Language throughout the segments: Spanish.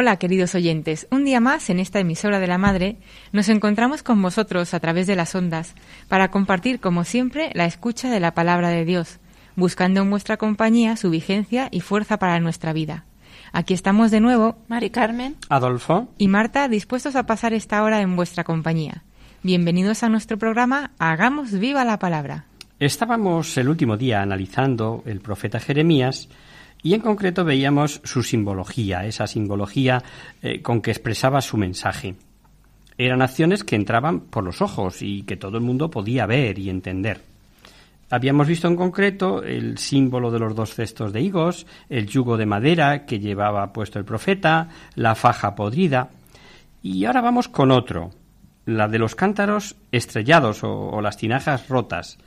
Hola queridos oyentes, un día más en esta emisora de la Madre nos encontramos con vosotros a través de las ondas para compartir como siempre la escucha de la palabra de Dios, buscando en vuestra compañía su vigencia y fuerza para nuestra vida. Aquí estamos de nuevo, Mari Carmen. Adolfo, y Marta dispuestos a pasar esta hora en vuestra compañía. Bienvenidos a nuestro programa Hagamos viva la palabra. estábamos el último día analizando el profeta Jeremías y en concreto veíamos su simbología, esa simbología eh, con que expresaba su mensaje. Eran acciones que entraban por los ojos y que todo el mundo podía ver y entender. Habíamos visto en concreto el símbolo de los dos cestos de higos, el yugo de madera que llevaba puesto el profeta, la faja podrida. Y ahora vamos con otro, la de los cántaros estrellados o, las tinajas rotas.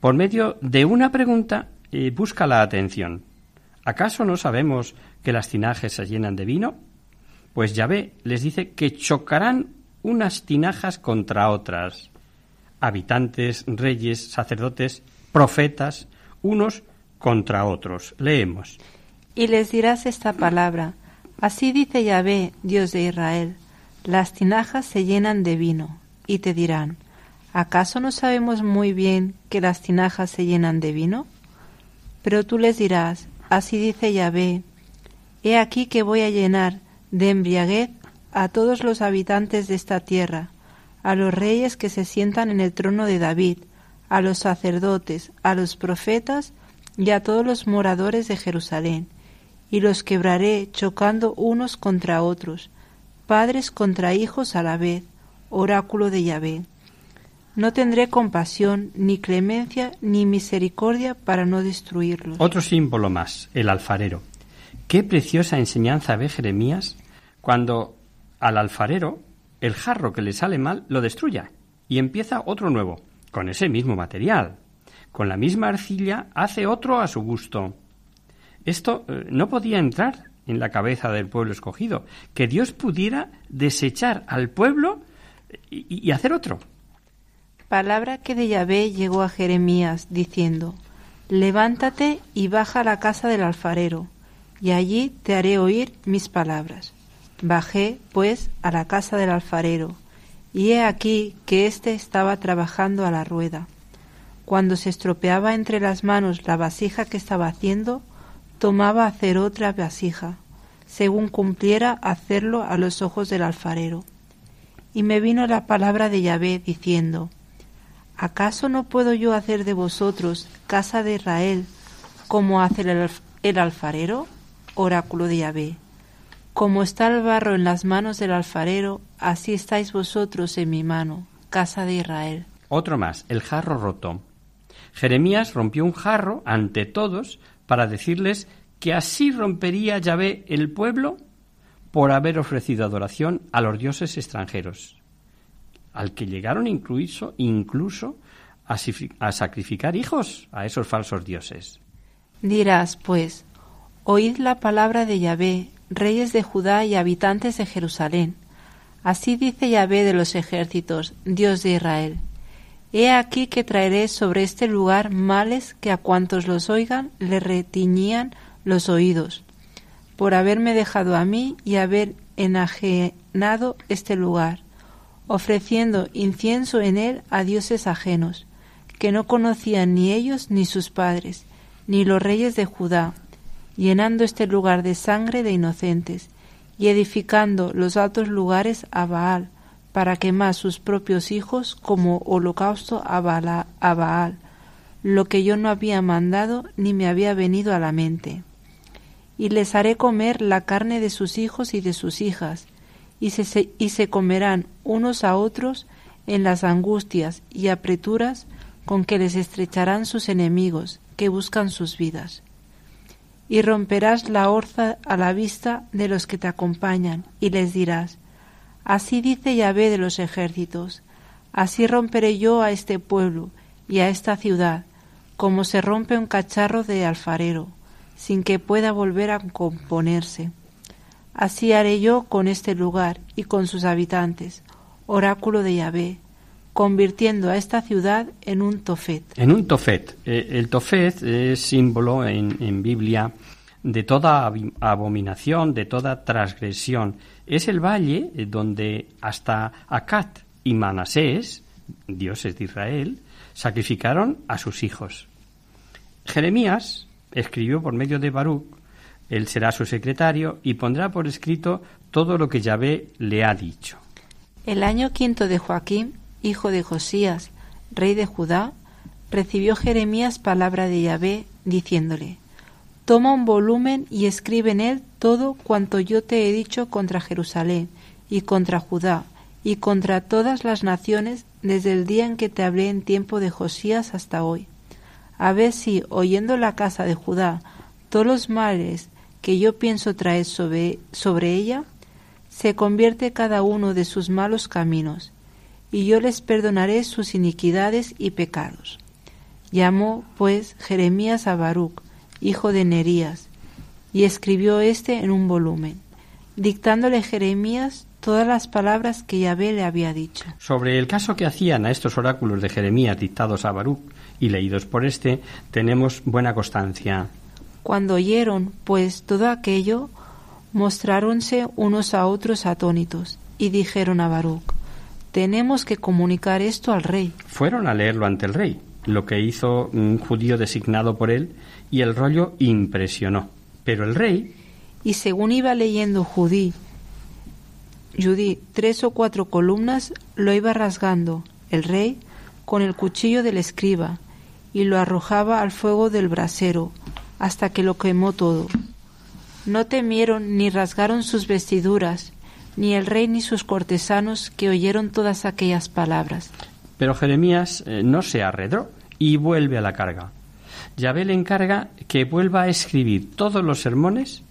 Por medio de una pregunta eh, busca la atención. ¿Acaso no sabemos que las tinajas se llenan de vino? Pues Yahvé les dice que chocarán unas tinajas contra otras. Habitantes, reyes, sacerdotes, profetas, unos contra otros. Leemos. Y les dirás esta palabra. Así dice Yahvé, Dios de Israel. Las tinajas se llenan de vino. Y te dirán, ¿acaso no sabemos muy bien que las tinajas se llenan de vino? Pero tú les dirás, así dice Yahvé, he aquí que voy a llenar de embriaguez a todos los habitantes de esta tierra, a los reyes que se sientan en el trono de David, a los sacerdotes, a los profetas y a todos los moradores de Jerusalén, y los quebraré chocando unos contra otros, padres contra hijos a la vez, oráculo de Yahvé. No tendré compasión, ni clemencia, ni misericordia para no destruirlos. Otro símbolo más, el alfarero. Qué preciosa enseñanza ve Jeremías cuando al alfarero el jarro que le sale mal lo destruya y empieza otro nuevo, con ese mismo material. Con la misma arcilla hace otro a su gusto. Esto eh, no podía entrar en la cabeza del pueblo escogido, que Dios pudiera desechar al pueblo y, y hacer otro. Palabra que de Yahvé llegó a Jeremías, diciendo, Levántate y baja a la casa del alfarero, y allí te haré oír mis palabras. Bajé, pues, a la casa del alfarero, y he aquí que éste estaba trabajando a la rueda. Cuando se estropeaba entre las manos la vasija que estaba haciendo, tomaba a hacer otra vasija, según cumpliera hacerlo a los ojos del alfarero. Y me vino la palabra de Yahvé, diciendo, ¿Acaso no puedo yo hacer de vosotros, casa de Israel, como hace el, alf- el alfarero? Oráculo de Yahvé. Como está el barro en las manos del alfarero, así estáis vosotros en mi mano, casa de Israel. Otro más, el jarro roto. Jeremías rompió un jarro ante todos para decirles que así rompería Yahvé el pueblo por haber ofrecido adoración a los dioses extranjeros, al que llegaron incluso, incluso a, sacrificar hijos a esos falsos dioses. Dirás, pues, oíd la palabra de Yahvé, reyes de Judá y habitantes de Jerusalén. Así dice Yahvé de los ejércitos, Dios de Israel. He aquí que traeré sobre este lugar males que a cuantos los oigan le retiñían los oídos, por haberme dejado a mí y haber enajenado este lugar, ofreciendo incienso en él a dioses ajenos, que no conocían ni ellos ni sus padres, ni los reyes de Judá, llenando este lugar de sangre de inocentes, y edificando los altos lugares a Baal, para quemar sus propios hijos como holocausto a, Baal, lo que yo no había mandado ni me había venido a la mente. Y les haré comer la carne de sus hijos y de sus hijas, y se, y se comerán unos a otros en las angustias y apreturas con que les estrecharán sus enemigos, que buscan sus vidas. Y romperás la orza a la vista de los que te acompañan, y les dirás, Así dice Yahvé de los ejércitos, así romperé yo a este pueblo y a esta ciudad, como se rompe un cacharro de alfarero, sin que pueda volver a componerse. Así haré yo con este lugar y con sus habitantes, oráculo de Yahvé, convirtiendo a esta ciudad en un tofet. En un tofet. Eh, el tofet es símbolo en, Biblia de toda abominación, de toda transgresión. Es el valle eh, donde hasta Acat y Manasés, dioses de Israel, sacrificaron a sus hijos. Jeremías escribió por medio de Baruch, él será su secretario y pondrá por escrito todo lo que Yahvé le ha dicho. El año quinto de Joaquín, hijo de Josías, rey de Judá, recibió Jeremías palabra de Yahvé, diciéndole, Toma un volumen y escribe en él todo cuanto yo te he dicho contra Jerusalén y contra Judá y contra todas las naciones desde el día en que te hablé en tiempo de Josías hasta hoy. A ver si, oyendo la casa de Judá todos los males que yo pienso traer sobre, sobre ella, se convierte cada uno de sus malos caminos, y yo les perdonaré sus iniquidades y pecados. Llamó, pues, Jeremías a Baruch, hijo de Nerías, y escribió éste en un volumen, dictándole Jeremías todas las palabras que Yahvé le había dicho. Sobre el caso que hacían a estos oráculos de Jeremías dictados a Baruch y leídos por éste, tenemos buena constancia. Cuando oyeron, pues, todo aquello, mostráronse unos a otros atónitos, y dijeron a Baruch, tenemos que comunicar esto al rey. Fueron a leerlo ante el rey, lo que hizo un judío designado por él, y el rollo impresionó. Pero el rey, Y según iba leyendo Judí, Judí tres o cuatro columnas, lo iba rasgando el rey con el cuchillo del escriba y lo arrojaba al fuego del brasero hasta que lo quemó todo. No temieron ni rasgaron sus vestiduras, ni el rey ni sus cortesanos que oyeron todas aquellas palabras. pero Jeremías eh, no se arredró y vuelve a la carga. Yahvé le encarga que vuelva a escribir todos los sermones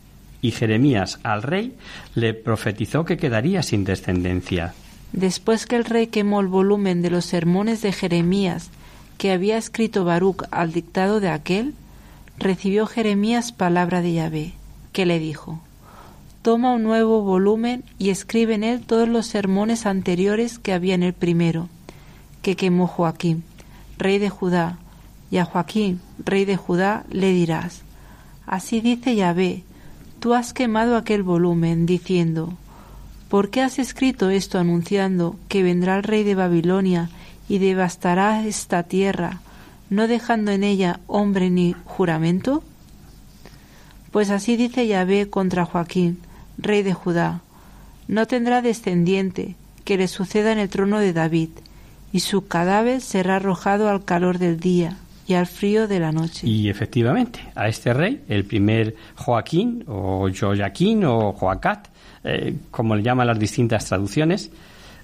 y Jeremías al rey le profetizó que quedaría sin descendencia. Después que el rey quemó el volumen de los sermones de Jeremías que había escrito Baruch al dictado de aquel, recibió Jeremías palabra de Yahvé, que le dijo, Toma un nuevo volumen y escribe en él todos los sermones anteriores que había en el primero, que quemó Joaquín, rey de Judá, y a Joaquín, rey de Judá, le dirás, Así dice Yahvé, tú has quemado aquel volumen, diciendo, ¿Por qué has escrito esto anunciando que vendrá el rey de Babilonia y devastará esta tierra, no dejando en ella hombre ni juramento? Pues así dice Yahvé contra Joaquín, rey de Judá, no tendrá descendiente que le suceda en el trono de David, y su cadáver será arrojado al calor del día y al frío de la noche. Y efectivamente, a este rey, el primer Joaquín o Joaquín o Joacat, eh, como le llaman las distintas traducciones,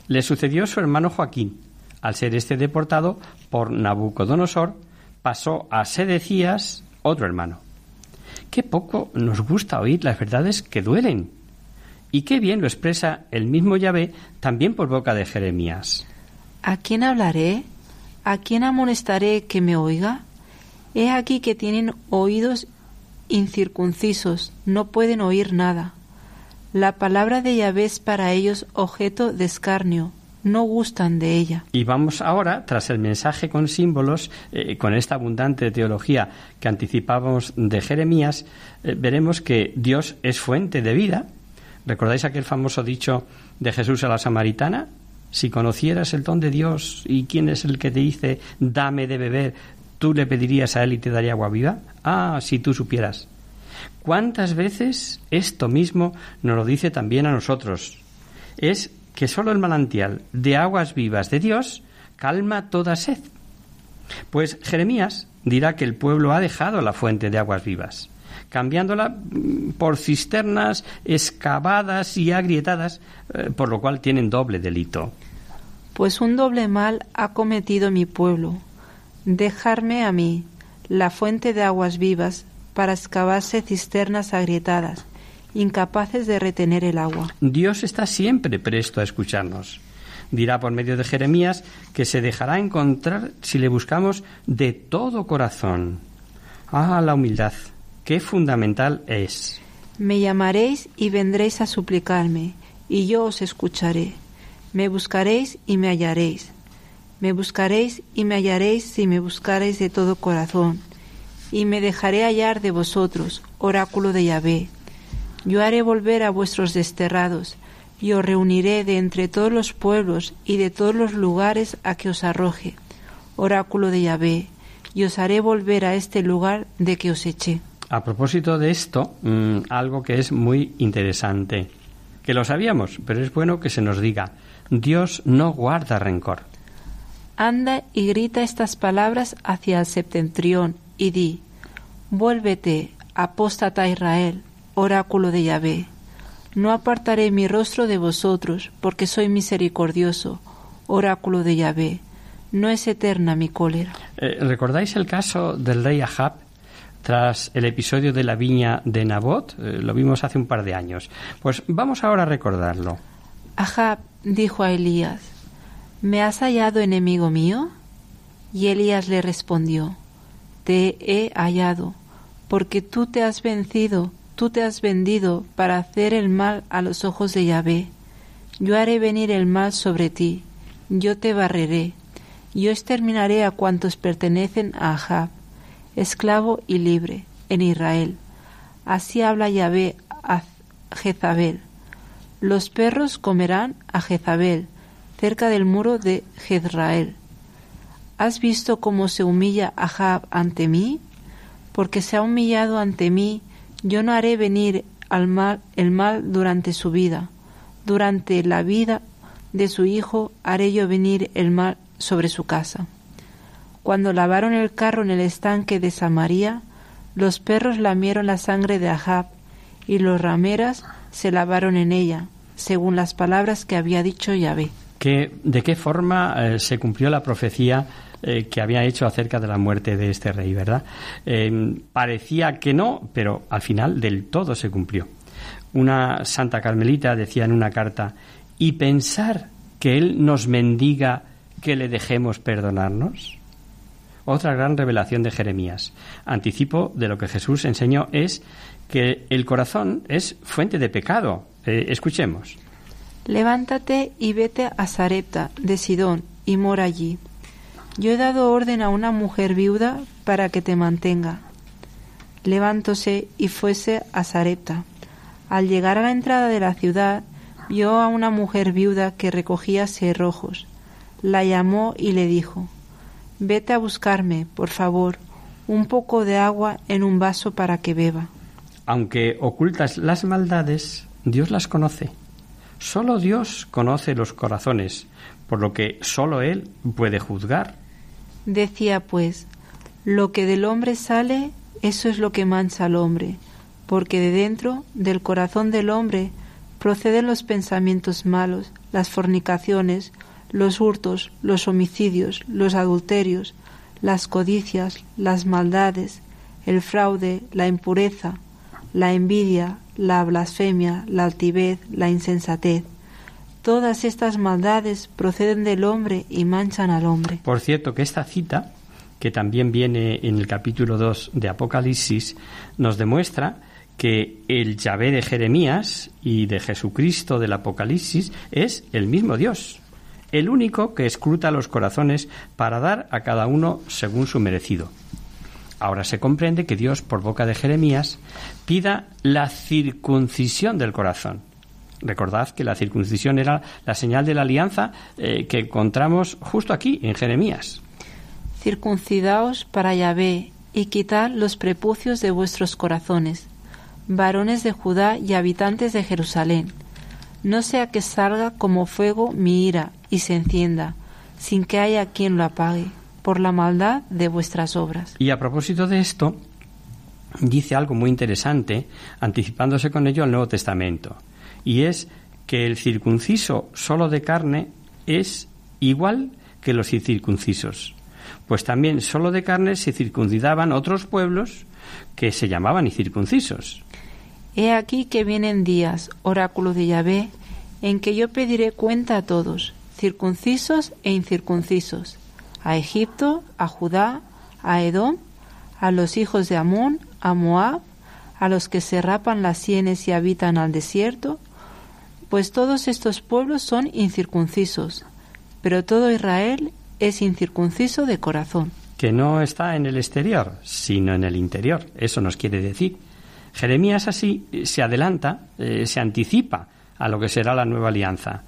le sucedió su hermano Joaquín. Al ser este deportado por Nabucodonosor, pasó a Sedecías, otro hermano. Qué poco nos gusta oír las verdades que duelen. Y qué bien lo expresa el mismo Yahvé también por boca de Jeremías. ¿A quién hablaré? ¿A quién amonestaré que me oiga? He aquí que tienen oídos incircuncisos, no pueden oír nada. La palabra de Yahvé es para ellos objeto de escarnio, no gustan de ella. Y vamos ahora, tras el mensaje con símbolos, eh, con esta abundante teología que anticipábamos de Jeremías, eh, veremos que Dios es fuente de vida. ¿Recordáis aquel famoso dicho de Jesús a la samaritana? Si conocieras el don de Dios y quién es el que te dice, dame de beber, ¿tú le pedirías a él y te daría agua viva? Ah, si tú supieras. ¿Cuántas veces esto mismo nos lo dice también a nosotros? Es que sólo el manantial de aguas vivas de Dios calma toda sed. Pues Jeremías dirá que el pueblo ha dejado la fuente de aguas vivas, cambiándola mm, por cisternas excavadas y agrietadas, eh, por lo cual tienen doble delito. Pues un doble mal ha cometido mi pueblo, dejarme a mí la fuente de aguas vivas para excavarse cisternas agrietadas, incapaces de retener el agua. Dios está siempre presto a escucharnos. Dirá por medio de Jeremías que se dejará encontrar si le buscamos de todo corazón. Ah, la humildad, qué fundamental es. Me llamaréis y vendréis a suplicarme, y yo os escucharé. Me buscaréis y me hallaréis. Me buscaréis y me hallaréis si me buscaréis de todo corazón. Y me dejaré hallar de vosotros, oráculo de Yahvé. Yo haré volver a vuestros desterrados, y os reuniré de entre todos los pueblos y de todos los lugares a que os arroje, oráculo de Yahvé, y os haré volver a este lugar de que os eché. A propósito de esto, mm, algo que es muy interesante, que lo sabíamos, pero es bueno que se nos diga, Dios no guarda rencor. Anda y grita estas palabras hacia el septentrión y di, Vuélvete, apóstata Israel, oráculo de Yahvé. No apartaré mi rostro de vosotros, porque soy misericordioso, oráculo de Yahvé. No es eterna mi cólera. Eh, ¿Recordáis el caso del rey Ahab tras el episodio de la viña de Nabot? Eh, lo vimos hace un par de años. Pues vamos ahora a recordarlo. Ahab dijo a Elías, ¿me has hallado enemigo mío? Y Elías le respondió, Te he hallado, porque tú te has vencido, tú te has vendido para hacer el mal a los ojos de Yahvé. Yo haré venir el mal sobre ti, yo te barreré, yo exterminaré a cuantos pertenecen a Ahab, esclavo y libre, en Israel. Así habla Yahvé a Jezabel. Los perros comerán a Jezabel, cerca del muro de Jezrael. ¿Has visto cómo se humilla Ahab ante mí? Porque se ha humillado ante mí, yo no haré venir al mal el mal durante su vida. Durante la vida de su hijo haré yo venir el mal sobre su casa. Cuando lavaron el carro en el estanque de Samaria, los perros lamieron la sangre de Ahab y los rameras se lavaron en ella, según las palabras que había dicho Yahvé. ¿Qué- ¿De qué forma eh, se cumplió la profecía eh, que había hecho acerca de la muerte de este rey, verdad? Eh, parecía que no, pero al final del todo se cumplió. Una santa carmelita decía en una carta, ¿y pensar que él nos mendiga que le dejemos perdonarnos? Otra gran revelación de Jeremías. Anticipo de lo que Jesús enseñó es que el corazón es fuente de pecado. Eh, escuchemos. Levántate y vete a Sarepta de Sidón y mora allí. Yo he dado orden a una mujer viuda para que te mantenga. Levántose y fuese a Sarepta. Al llegar a la entrada de la ciudad, vio a una mujer viuda que recogía cerrojos. La llamó y le dijo, Vete a buscarme, por favor, un poco de agua en un vaso para que beba. Aunque ocultas las maldades, Dios las conoce. Solo Dios conoce los corazones, por lo que solo Él puede juzgar. Decía pues, lo que del hombre sale, eso es lo que mancha al hombre, porque de dentro del corazón del hombre proceden los pensamientos malos, las fornicaciones, los hurtos, los homicidios, los adulterios, las codicias, las maldades, el fraude, la impureza, la envidia, la blasfemia, la altivez, la insensatez. Todas estas maldades proceden del hombre y manchan al hombre. Por cierto, que esta cita, que también viene en el capítulo 2 de Apocalipsis, nos demuestra que el Yahvé de Jeremías y de Jesucristo del Apocalipsis es el mismo Dios, el único que escruta los corazones para dar a cada uno según su merecido. Ahora se comprende que Dios, por boca de Jeremías, pida la circuncisión del corazón. Recordad que la circuncisión era la señal de la alianza eh, que encontramos justo aquí, en Jeremías. Circuncidaos para Yahvé y quitad los prepucios de vuestros corazones, varones de Judá y habitantes de Jerusalén. no sea que salga como fuego mi ira y se encienda, sin que haya quien lo apague, por la maldad de vuestras obras. Y a propósito de esto, dice algo muy interesante, anticipándose con ello al Nuevo Testamento, y es que el circunciso solo de carne es igual que los incircuncisos, pues también solo de carne se circuncidaban otros pueblos que se llamaban incircuncisos. He aquí que vienen días, oráculo de Yahvé, en que yo pediré cuenta a todos, circuncisos e incircuncisos, a Egipto, a Judá, a Edom, a los hijos de Amón, a Moab, a los que se rapan las sienes y habitan al desierto, pues todos estos pueblos son incircuncisos, pero todo Israel es incircunciso de corazón. Que no está en el exterior, sino en el interior. Eso nos quiere decir. Jeremías así se adelanta, eh, se anticipa a lo que será la nueva alianza.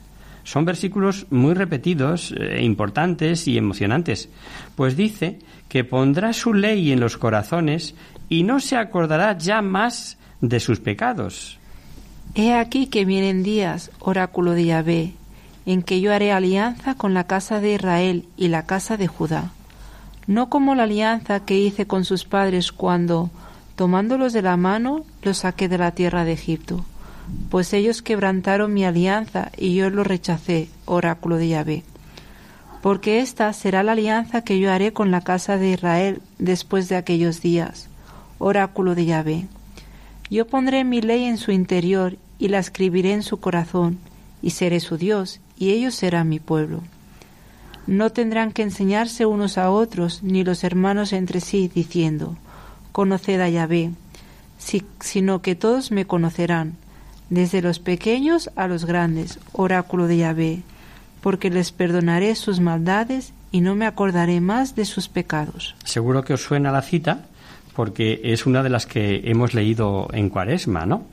Son versículos muy repetidos, e importantes y emocionantes, pues dice que pondrá su ley en los corazones y no se acordará ya más de sus pecados. He aquí que vienen días, oráculo de Yahvé, en que yo haré alianza con la casa de Israel y la casa de Judá, no como la alianza que hice con sus padres cuando, tomándolos de la mano, los saqué de la tierra de Egipto, pues ellos quebrantaron mi alianza y yo los rechacé, oráculo de Yahvé. Porque esta será la alianza que yo haré con la casa de Israel después de aquellos días, oráculo de Yahvé. Yo pondré mi ley en su interior y la escribiré en su corazón, y seré su Dios, y ellos serán mi pueblo. No tendrán que enseñarse unos a otros, ni los hermanos entre sí, diciendo, Conoced a Yahvé, sino que todos me conocerán, desde los pequeños a los grandes, oráculo de Yahvé, porque les perdonaré sus maldades y no me acordaré más de sus pecados. Seguro que os suena la cita, porque es una de las que hemos leído en Cuaresma, ¿no?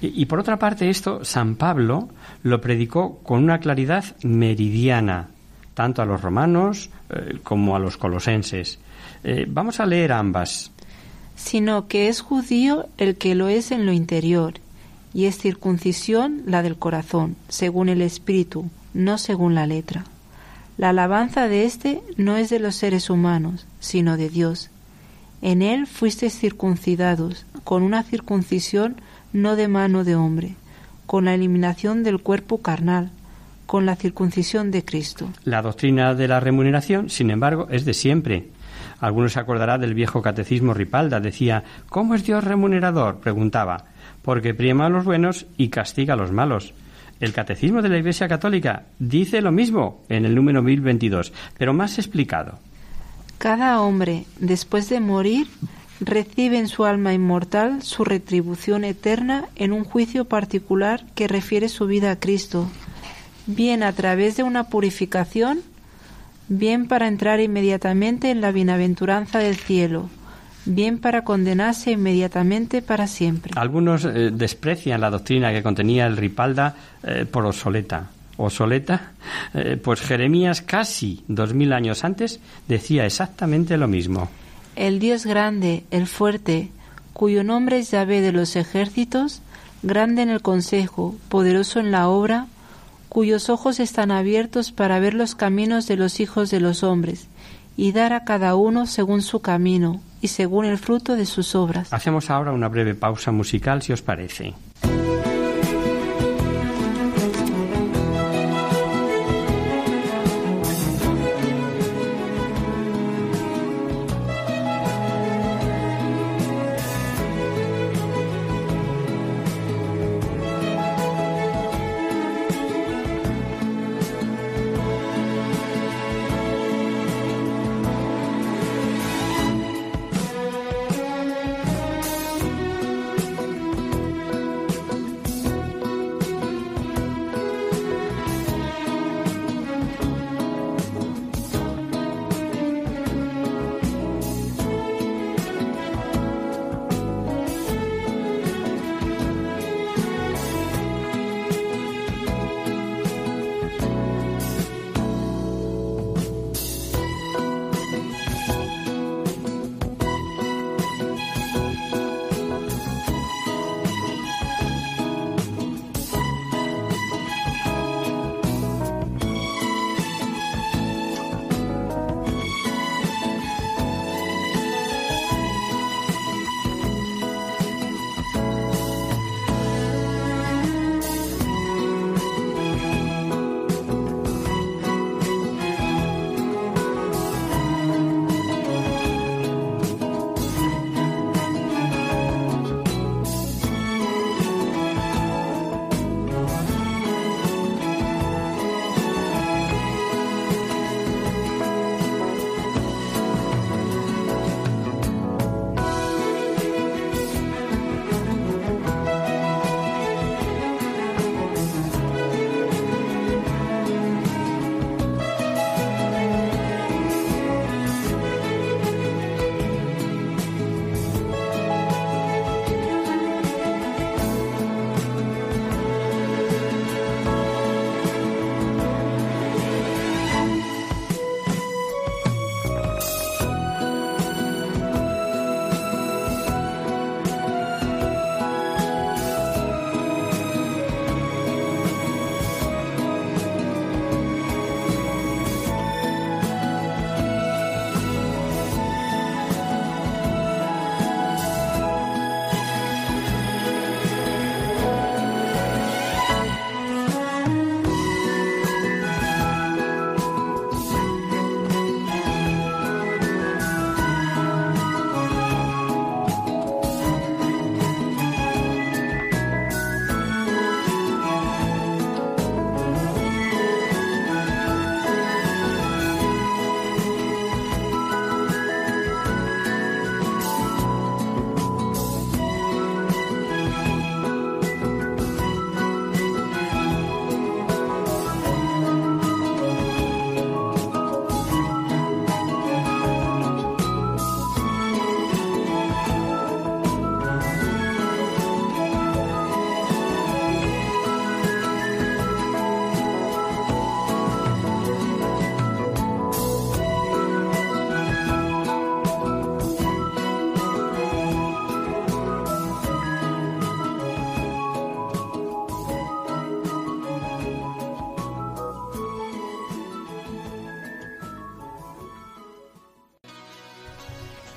Y, por otra parte, esto San Pablo lo predicó con una claridad meridiana, tanto a los romanos eh, como a los colosenses. Eh, vamos a leer ambas. Sino que es judío el que lo es en lo interior, y es circuncisión la del corazón, según el espíritu, no según la letra. La alabanza de éste no es de los seres humanos, sino de Dios. En él fuisteis circuncidados, con una circuncisión no de mano de hombre, con la eliminación del cuerpo carnal, con la circuncisión de Cristo. La doctrina de la remuneración, sin embargo, es de siempre. Algunos se acordará del viejo catecismo Ripalda. Decía, ¿cómo es Dios remunerador? preguntaba. Porque prima a los buenos y castiga a los malos. El catecismo de la Iglesia Católica dice lo mismo en el número 1022, pero más explicado. Cada hombre, después de morir, recibe en su alma inmortal su retribución eterna en un juicio particular que refiere su vida a Cristo, bien a través de una purificación, bien para entrar inmediatamente en la bienaventuranza del cielo, bien para condenarse inmediatamente para siempre. Algunos eh, desprecian la doctrina que contenía el Ripalda eh, por obsoleta. Obsoleta, eh, pues Jeremías casi dos mil años antes decía exactamente lo mismo el Dios grande, el fuerte, cuyo nombre es Yahvé de los ejércitos, grande en el consejo, poderoso en la obra, cuyos ojos están abiertos para ver los caminos de los hijos de los hombres, y dar a cada uno según su camino y según el fruto de sus obras. Hacemos ahora una breve pausa musical, si os parece.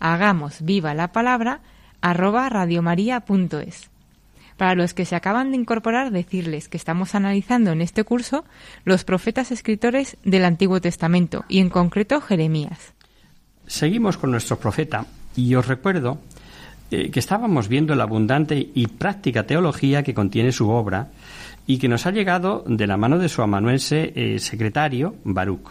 hagamos viva la palabra arroba radiomaria.es. Para los que se acaban de incorporar, decirles que estamos analizando en este curso los profetas escritores del Antiguo Testamento y en concreto Jeremías. Seguimos con nuestro profeta y os recuerdo eh, que estábamos viendo la abundante y práctica teología que contiene su obra y que nos ha llegado de la mano de su amanuense eh, secretario, Baruch.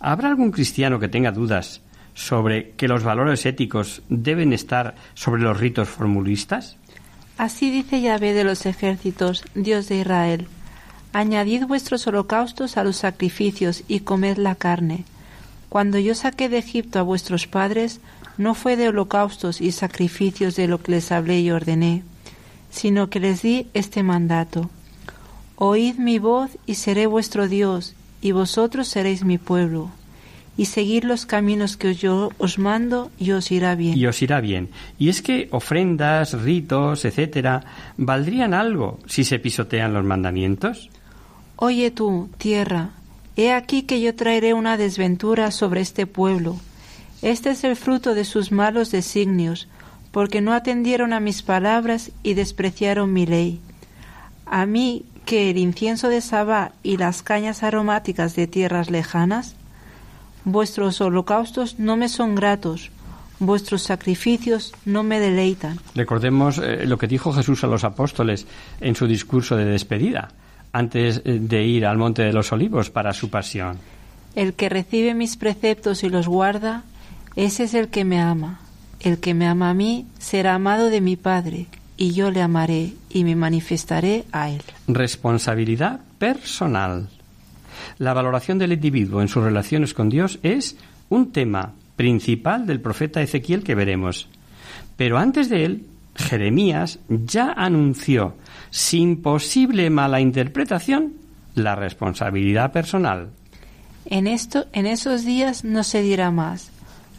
¿Habrá algún cristiano que tenga dudas sobre que los valores éticos deben estar sobre los ritos formulistas? Así dice Yahvé de los ejércitos, Dios de Israel. Añadid vuestros holocaustos a los sacrificios y comed la carne. Cuando yo saqué de Egipto a vuestros padres, no fue de holocaustos y sacrificios de lo que les hablé y ordené, sino que les di este mandato. Oíd mi voz y seré vuestro Dios, y vosotros seréis mi pueblo y seguir los caminos que yo os mando y os irá bien. Y os irá bien. Y es que ofrendas, ritos, etcétera, ¿valdrían algo si se pisotean los mandamientos? Oye tú, tierra, he aquí que yo traeré una desventura sobre este pueblo. Este es el fruto de sus malos designios, porque no atendieron a mis palabras y despreciaron mi ley. A mí que el incienso de Sabá y las cañas aromáticas de tierras lejanas, Vuestros holocaustos no me son gratos, vuestros sacrificios no me deleitan. Recordemos eh, lo que dijo Jesús a los apóstoles en su discurso de despedida, antes eh, de ir al Monte de los Olivos para su pasión. El que recibe mis preceptos y los guarda, ese es el que me ama. El que me ama a mí será amado de mi Padre, y yo le amaré y me manifestaré a él. Responsabilidad personal. La valoración del individuo en sus relaciones con Dios es un tema principal del profeta Ezequiel que veremos. Pero antes de él, Jeremías ya anunció, sin posible mala interpretación, la responsabilidad personal. En esto, en esos días no se dirá más.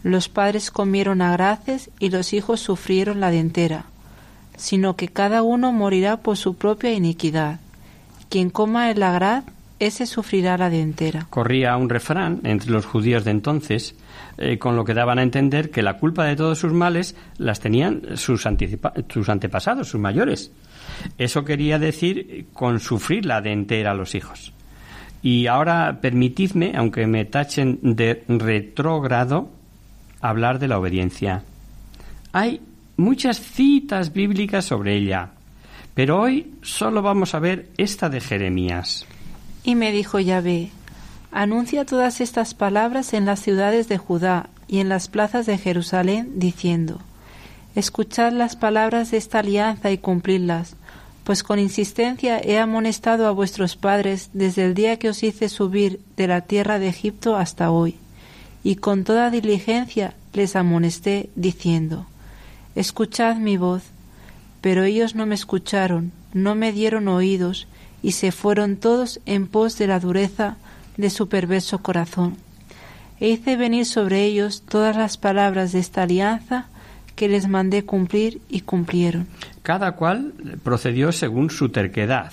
Los padres comieron agraces y los hijos sufrieron la dentera, sino que cada uno morirá por su propia iniquidad. Quien coma el agraz ese sufrirá la dentera. Corría un refrán entre los judíos de entonces, eh, con lo que daban a entender que la culpa de todos sus males las tenían sus, sus antepasados, sus mayores. Eso quería decir con sufrir la dentera a los hijos. Y ahora permitidme, aunque me tachen de retrógrado, hablar de la obediencia. Hay muchas citas bíblicas sobre ella, pero hoy solo vamos a ver esta de Jeremías. Y me dijo Yahvé, anuncia todas estas palabras en las ciudades de Judá y en las plazas de Jerusalén, diciendo, Escuchad las palabras de esta alianza y cumplidlas, pues con insistencia he amonestado a vuestros padres desde el día que os hice subir de la tierra de Egipto hasta hoy, y con toda diligencia les amonesté, diciendo, Escuchad mi voz, pero ellos no me escucharon, no me dieron oídos, y se fueron todos en pos de la dureza de su perverso corazón. E hice venir sobre ellos todas las palabras de esta alianza que les mandé cumplir y cumplieron. Cada cual procedió según su terquedad.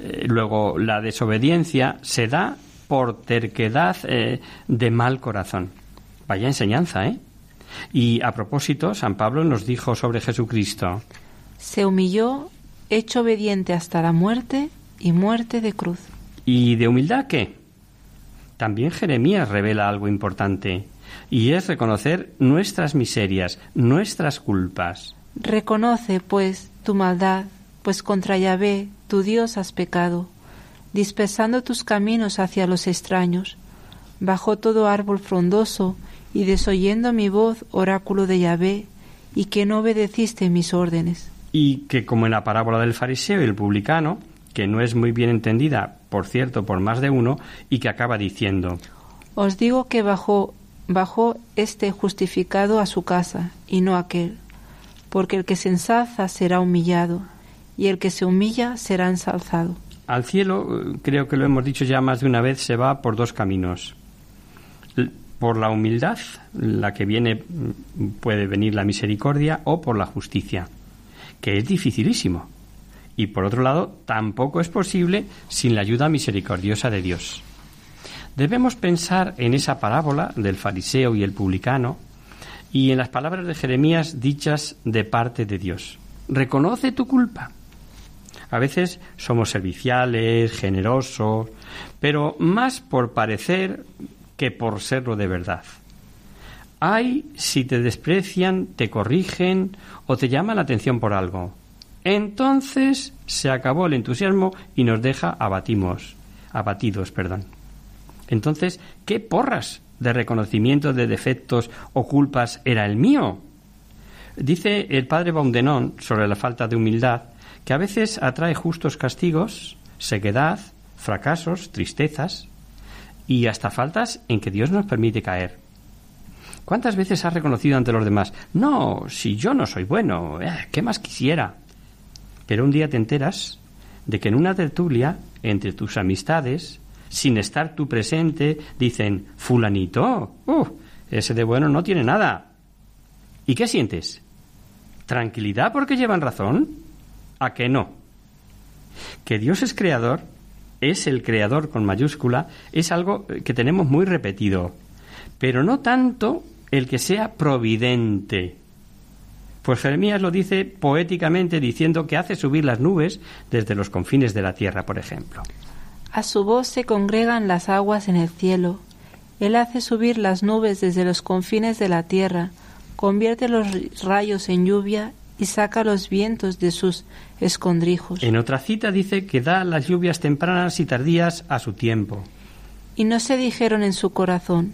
Eh, luego, la desobediencia se da por terquedad eh, de mal corazón. Vaya enseñanza, ¿eh? Y a propósito, San Pablo nos dijo sobre Jesucristo. Se humilló, hecho obediente hasta la muerte y muerte de cruz. ¿Y de humildad qué? También Jeremías revela algo importante, y es reconocer nuestras miserias, nuestras culpas. Reconoce, pues, tu maldad, pues contra Yahvé, tu Dios, has pecado, dispersando tus caminos hacia los extraños. Bajo todo árbol frondoso, y desoyendo mi voz, oráculo de Yahvé, y que no obedeciste mis órdenes. Y que, como en la parábola del fariseo y el publicano, que no es muy bien entendida, por cierto, por más de uno, y que acaba diciendo Os digo que bajo bajó este justificado a su casa, y no aquel. Porque el que se ensalza será humillado, y el que se humilla será ensalzado. Al cielo, eh, creo que lo hemos dicho ya más de una vez, se va por dos caminos. Por la humildad, la que viene mm, puede venir la misericordia, o por la justicia, que es dificilísimo. Y por otro lado, tampoco es posible sin la ayuda misericordiosa de Dios. Debemos pensar en esa parábola del fariseo y el publicano y en las palabras de Jeremías dichas de parte de Dios. Reconoce tu culpa. A veces somos serviciales, generosos, pero más por parecer que por serlo de verdad. Ay, si te desprecian, te corrigen o te llaman la atención por algo. Entonces se acabó el entusiasmo y nos deja abatimos, abatidos, perdón. Entonces, ¿qué porras de reconocimiento de defectos o culpas era el mío? Dice el padre Baundenon sobre la falta de humildad que a veces atrae justos castigos, sequedad, fracasos, tristezas y hasta faltas en que Dios nos permite caer. ¿Cuántas veces has reconocido ante los demás? No, si yo no soy bueno, eh, ¿qué más quisiera? Pero un día te enteras de que en una tertulia, entre tus amistades, sin estar tú presente, dicen, fulanito, uh, ese de bueno no tiene nada. ¿Y qué sientes? ¿Tranquilidad porque llevan razón? ¿A que no? Que Dios es creador, es el creador con mayúscula, es algo que tenemos muy repetido, pero no tanto el que sea providente. Pues Jeremías lo dice poéticamente diciendo que hace subir las nubes desde los confines de la tierra, por ejemplo. A su voz se congregan las aguas en el cielo. Él hace subir las nubes desde los confines de la tierra, convierte los rayos en lluvia y saca los vientos de sus escondrijos. En otra cita dice que da las lluvias tempranas y tardías a su tiempo. Y no se dijeron en su corazón,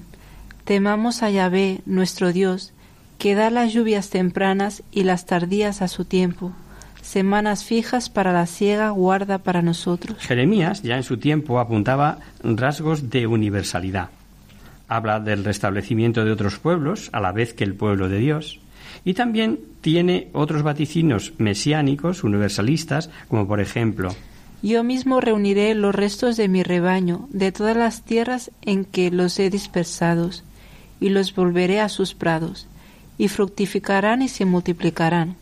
temamos a Yahvé, nuestro Dios, que da las lluvias tempranas y las tardías a su tiempo. Semanas fijas para la siega guarda para nosotros. Jeremías ya en su tiempo apuntaba rasgos de universalidad. Habla del restablecimiento de otros pueblos a la vez que el pueblo de Dios. Y también tiene otros vaticinos mesiánicos, universalistas, como por ejemplo, Yo mismo reuniré los restos de mi rebaño de todas las tierras en que los he dispersados, y los volveré a sus prados, y fructificarán y se multiplicarán.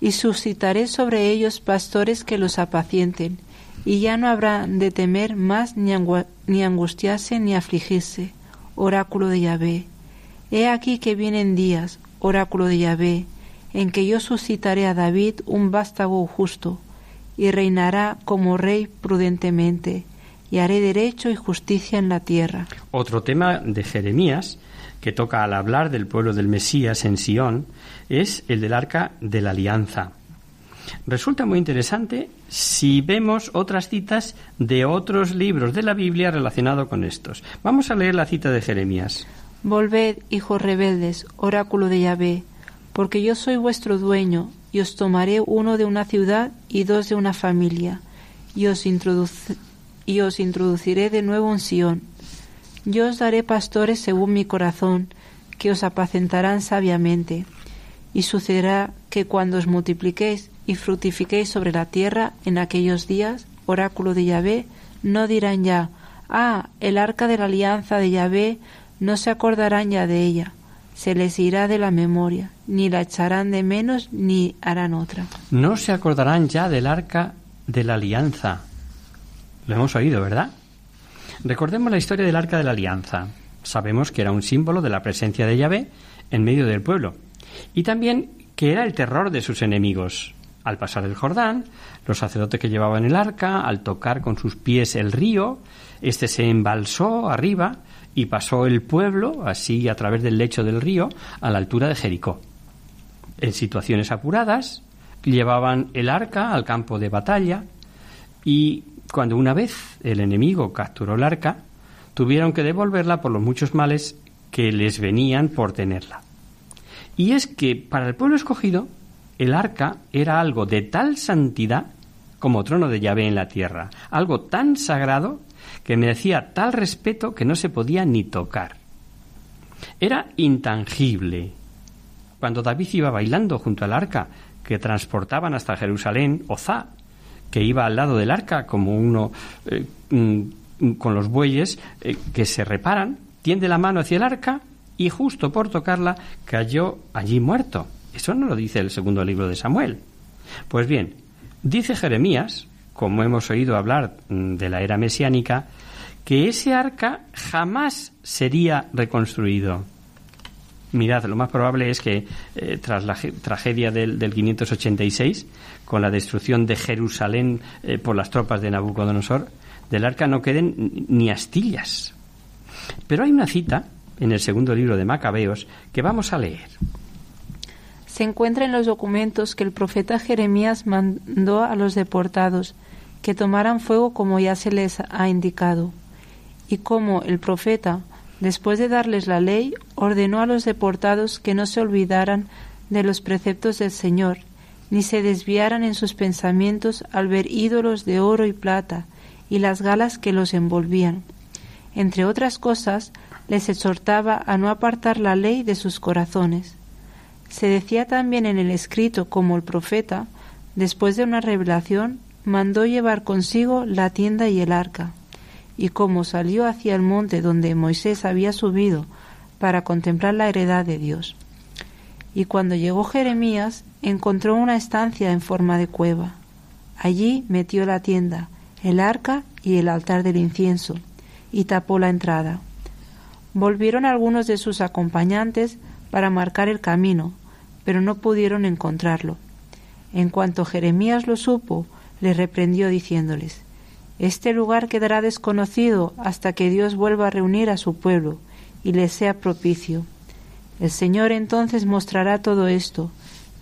Y suscitaré sobre ellos pastores que los apacienten, y ya no habrá de temer más ni, angustiarse ni afligirse. Oráculo de Yahvé. He aquí que vienen días, oráculo de Yahvé, en que yo suscitaré a David un vástago justo, y reinará como rey prudentemente, y haré derecho y justicia en la tierra. Otro tema de Jeremías, que toca al hablar del pueblo del Mesías en Sión, es el del arca de la alianza. Resulta muy interesante si vemos otras citas de otros libros de la Biblia relacionados con estos. Vamos a leer la cita de Jeremías. Volved, hijos rebeldes, oráculo de Yahvé, porque yo soy vuestro dueño, y os tomaré uno de una ciudad y dos de una familia, y os, y os introduciré de nuevo en Sión. Yo os daré pastores según mi corazón, que os apacentarán sabiamente. Y sucederá que cuando os multipliquéis y fructifiquéis sobre la tierra en aquellos días, oráculo de Yahvé, no dirán ya, ah, el arca de la alianza de Yahvé, no se acordarán ya de ella, se les irá de la memoria, ni la echarán de menos ni harán otra. No se acordarán ya del arca de la alianza. Lo hemos oído, ¿verdad? Recordemos la historia del arca de la alianza. Sabemos que era un símbolo de la presencia de Yahvé en medio del pueblo. Y también que era el terror de sus enemigos. Al pasar el Jordán, los sacerdotes que llevaban el arca, al tocar con sus pies el río, este se embalsó arriba y pasó el pueblo, así a través del lecho del río, a la altura de Jericó. En situaciones apuradas, llevaban el arca al campo de batalla y cuando una vez el enemigo capturó el arca, tuvieron que devolverla por los muchos males que les venían por tenerla. Y es que para el pueblo escogido, el arca era algo de tal santidad como trono de Yahvé en la tierra, algo tan sagrado que merecía tal respeto que no se podía ni tocar. Era intangible. Cuando David iba bailando junto al arca que transportaban hasta Jerusalén, Oza, que iba al lado del arca como uno eh, con los bueyes eh, que se reparan, tiende la mano hacia el arca y justo por tocarla cayó allí muerto. Eso no lo dice el segundo libro de Samuel. Pues bien, dice Jeremías, como hemos oído hablar mm, de la era mesiánica, que ese arca jamás sería reconstruido. Mirad, lo más probable es que eh, tras la tragedia del, 586, con la destrucción de Jerusalén eh, por las tropas de Nabucodonosor, del arca no queden ni astillas. Pero hay una cita en el segundo libro de Macabeos que vamos a leer. Se encuentra en los documentos que el profeta Jeremías mandó a los deportados que tomaran fuego como ya se les ha indicado, y como el profeta, después de darles la ley, ordenó a los deportados que no se olvidaran de los preceptos del Señor, ni se desviaran en sus pensamientos al ver ídolos de oro y plata y las galas que los envolvían. Entre otras cosas, les exhortaba a no apartar la ley de sus corazones. Se decía también en el escrito como el profeta, después de una revelación, mandó llevar consigo la tienda y el arca. Y como salió hacia el monte donde Moisés había subido para contemplar la heredad de Dios. Y cuando llegó Jeremías, encontró una estancia en forma de cueva. Allí metió la tienda, el arca y el altar del incienso, y tapó la entrada. Volvieron algunos de sus acompañantes para marcar el camino, pero no pudieron encontrarlo. En cuanto Jeremías lo supo, le reprendió diciéndoles, Este lugar quedará desconocido hasta que Dios vuelva a reunir a su pueblo y le sea propicio. El Señor entonces mostrará todo esto,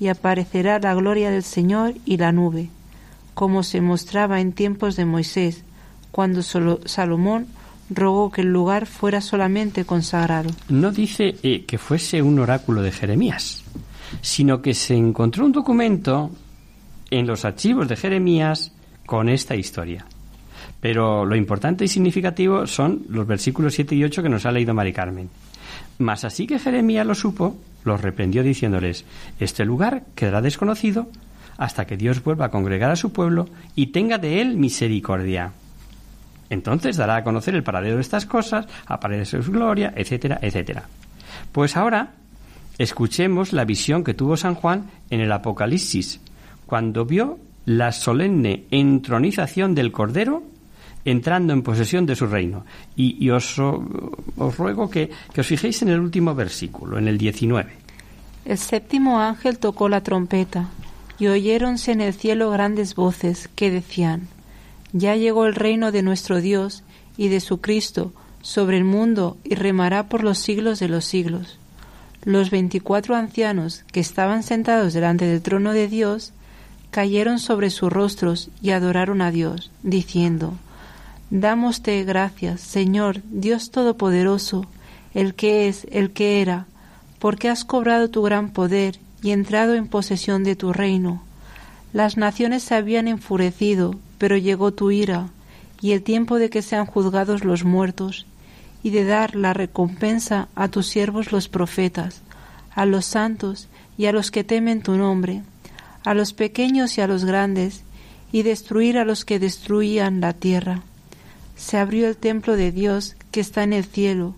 y aparecerá la gloria del Señor y la nube, como se mostraba en tiempos de Moisés, cuando Salomón rogó que el lugar fuera solamente consagrado. No dice eh, que fuese un oráculo de Jeremías, sino que se encontró un documento en los archivos de Jeremías con esta historia. Pero lo importante y significativo son los versículos 7 y 8 que nos ha leído Mari Carmen. Mas así que Jeremías lo supo, los reprendió diciéndoles, este lugar quedará desconocido hasta que Dios vuelva a congregar a su pueblo y tenga de él misericordia. Entonces dará a conocer el paradero de estas cosas, aparece su gloria, etcétera, etcétera. Pues ahora escuchemos la visión que tuvo San Juan en el Apocalipsis, cuando vio la solemne entronización del Cordero entrando en posesión de su reino. Y, os, ruego que, que os fijéis en el último versículo, en el 19. El séptimo ángel tocó la trompeta, y oyéronse en el cielo grandes voces que decían, Ya llegó el reino de nuestro Dios y de su Cristo sobre el mundo y remará por los siglos de los siglos. Los veinticuatro ancianos que estaban sentados delante del trono de Dios cayeron sobre sus rostros y adoraron a Dios, diciendo, Dámoste gracias, Señor, Dios Todopoderoso, el que es, el que era, porque has cobrado tu gran poder y entrado en posesión de tu reino. Las naciones se habían enfurecido, pero llegó tu ira, y el tiempo de que sean juzgados los muertos, y de dar la recompensa a tus siervos los profetas, a los santos y a los que temen tu nombre, a los pequeños y a los grandes, y destruir a los que destruían la tierra. Se abrió el templo de Dios que está en el cielo,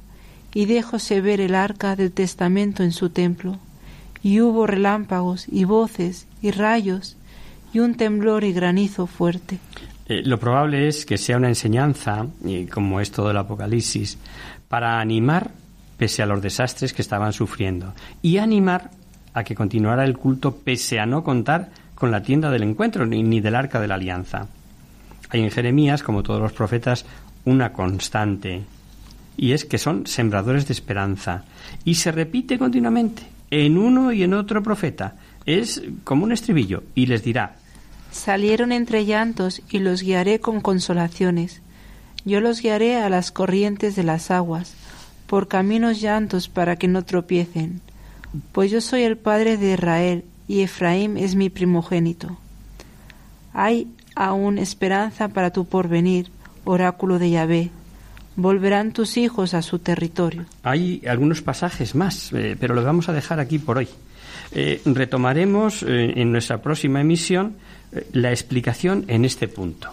y dejóse ver el arca del testamento en su templo. Y hubo relámpagos y voces y rayos, y un temblor y granizo fuerte. Eh, lo probable es que sea una enseñanza, como es todo el Apocalipsis, para animar pese a los desastres que estaban sufriendo, y animar a que continuara el culto pese a no contar con la tienda del encuentro ni, del arca de la alianza. Hay en Jeremías, como todos los profetas, una constante, y es que son sembradores de esperanza, y se repite continuamente en uno y en otro profeta. Es como un estribillo, y les dirá, Salieron entre llantos y los guiaré con consolaciones. Yo los guiaré a las corrientes de las aguas, por caminos llantos para que no tropiecen pues yo soy el padre de Israel y Efraín es mi primogénito. Hay aún esperanza para tu porvenir, oráculo de Yahvé. volverán tus hijos a su territorio. Hay algunos pasajes más, eh, pero los vamos a dejar aquí por hoy. Eh, retomaremos eh, en nuestra próxima emisión la explicación en este punto.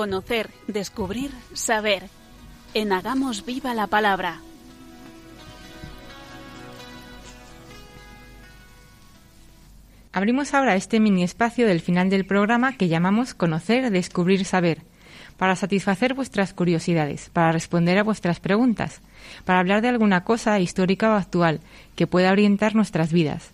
Conocer, descubrir, saber. En Hagamos Viva la Palabra. Abrimos ahora este mini espacio del final del programa que llamamos Conocer, Descubrir, Saber, para satisfacer vuestras curiosidades, para responder a vuestras preguntas, para hablar de alguna cosa histórica o actual que pueda orientar nuestras vidas.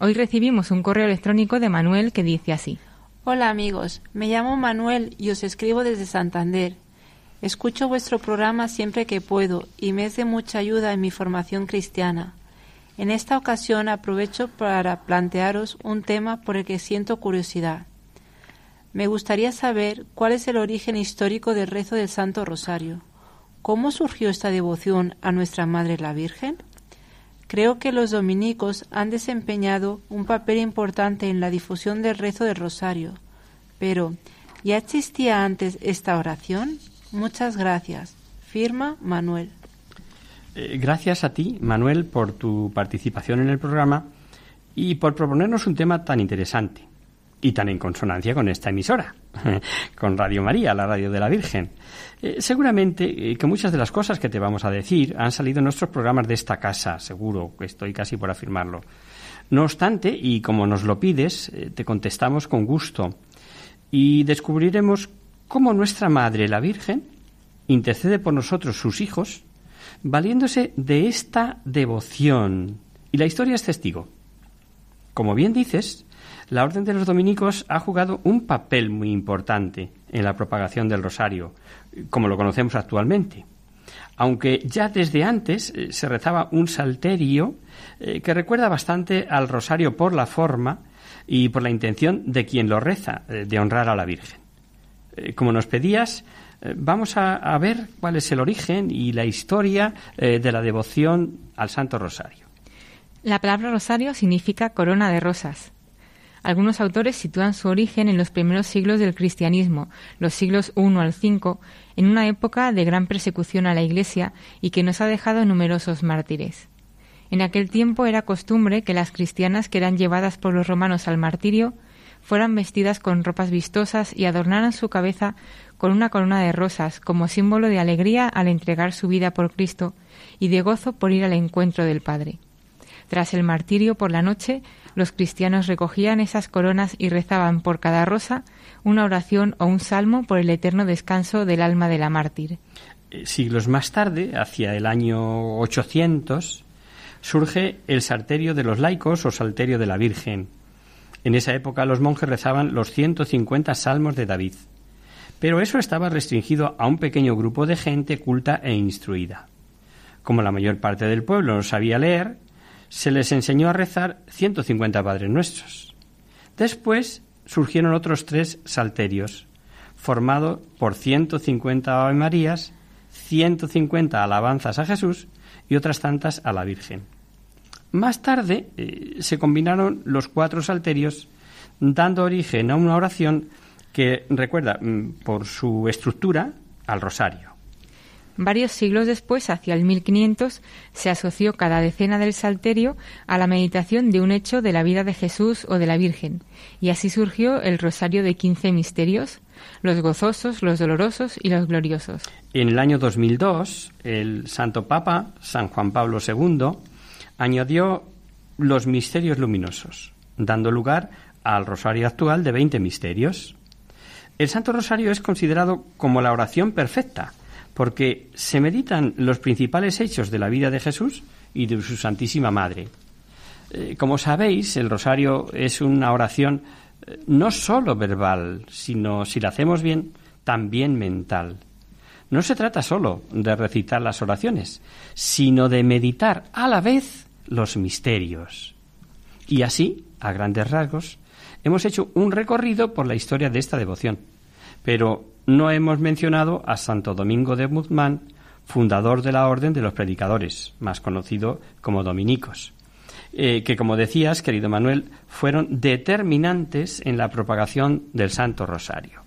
Hoy recibimos un correo electrónico de Manuel que dice así. Hola amigos, me llamo Manuel y os escribo desde Santander. Escucho vuestro programa siempre que puedo y me es de mucha ayuda en mi formación cristiana. En esta ocasión aprovecho para plantearos un tema por el que siento curiosidad. Me gustaría saber cuál es el origen histórico del rezo del Santo Rosario. ¿Cómo surgió esta devoción a nuestra Madre la Virgen? Creo que los dominicos han desempeñado un papel importante en la difusión del rezo del rosario. Pero, ¿ya existía antes esta oración? Muchas gracias. Firma Manuel. Eh, gracias a ti, Manuel, por tu participación en el programa y por proponernos un tema tan interesante y tan en consonancia con esta emisora, con Radio María, la radio de la Virgen. Eh, seguramente eh, que muchas de las cosas que te vamos a decir han salido en nuestros programas de esta casa, seguro, que estoy casi por afirmarlo. No obstante, y como nos lo pides, eh, te contestamos con gusto y descubriremos cómo nuestra Madre, la Virgen, intercede por nosotros, sus hijos, valiéndose de esta devoción. Y la historia es testigo. Como bien dices, la Orden de los Dominicos ha jugado un papel muy importante en la propagación del rosario, como lo conocemos actualmente. Aunque ya desde antes eh, se rezaba un salterio eh, que recuerda bastante al rosario por la forma y por la intención de quien lo reza, eh, de honrar a la Virgen. como nos pedías, vamos a, ver cuál es el origen y la historia de la devoción al Santo Rosario. La palabra rosario significa corona de rosas. Algunos autores sitúan su origen en los primeros siglos del cristianismo, los siglos I al V, en una época de gran persecución a la Iglesia y que nos ha dejado numerosos mártires. En aquel tiempo era costumbre que las cristianas que eran llevadas por los romanos al martirio fueran vestidas con ropas vistosas y adornaran su cabeza con una corona de rosas como símbolo de alegría al entregar su vida por Cristo y de gozo por ir al encuentro del Padre. Tras el martirio por la noche, los cristianos recogían esas coronas y rezaban por cada rosa una oración o un salmo por el eterno descanso del alma de la mártir. Eh, siglos más tarde, hacia el año 800, surge el salterio de los laicos o salterio de la Virgen. En esa época los monjes rezaban los 150 salmos de David. Pero eso estaba restringido a un pequeño grupo de gente culta e instruida. Como la mayor parte del pueblo no sabía leer, se les enseñó a rezar 150 Padres Nuestros. Después surgieron otros tres salterios, formados por 150 Ave Marías, 150 alabanzas a Jesús y otras tantas a la Virgen. Más tarde eh, se combinaron los cuatro salterios, dando origen a una oración que recuerda mm, por su estructura al rosario. Varios siglos después, hacia el 1500, se asoció cada decena del Salterio a la meditación de un hecho de la vida de Jesús o de la Virgen, y así surgió el rosario de quince misterios, los gozosos, los dolorosos y los gloriosos. En el año 2002, el Santo Papa, San Juan Pablo II, añadió los misterios luminosos, dando lugar al rosario actual de 20 misterios. El Santo Rosario es considerado como la oración perfecta, porque se meditan los principales hechos de la vida de Jesús y de su Santísima Madre. Eh, como sabéis, el rosario es una oración eh, no sólo verbal, sino, si la hacemos bien, también mental. No se trata sólo de recitar las oraciones, sino de meditar a la vez los misterios. Y así, a grandes rasgos, hemos hecho un recorrido por la historia de esta devoción. Pero no hemos mencionado a Santo Domingo de Guzmán, fundador de la Orden de los Predicadores, más conocido como dominicos, eh, que, como decías, querido Manuel, fueron determinantes en la propagación del Santo Rosario.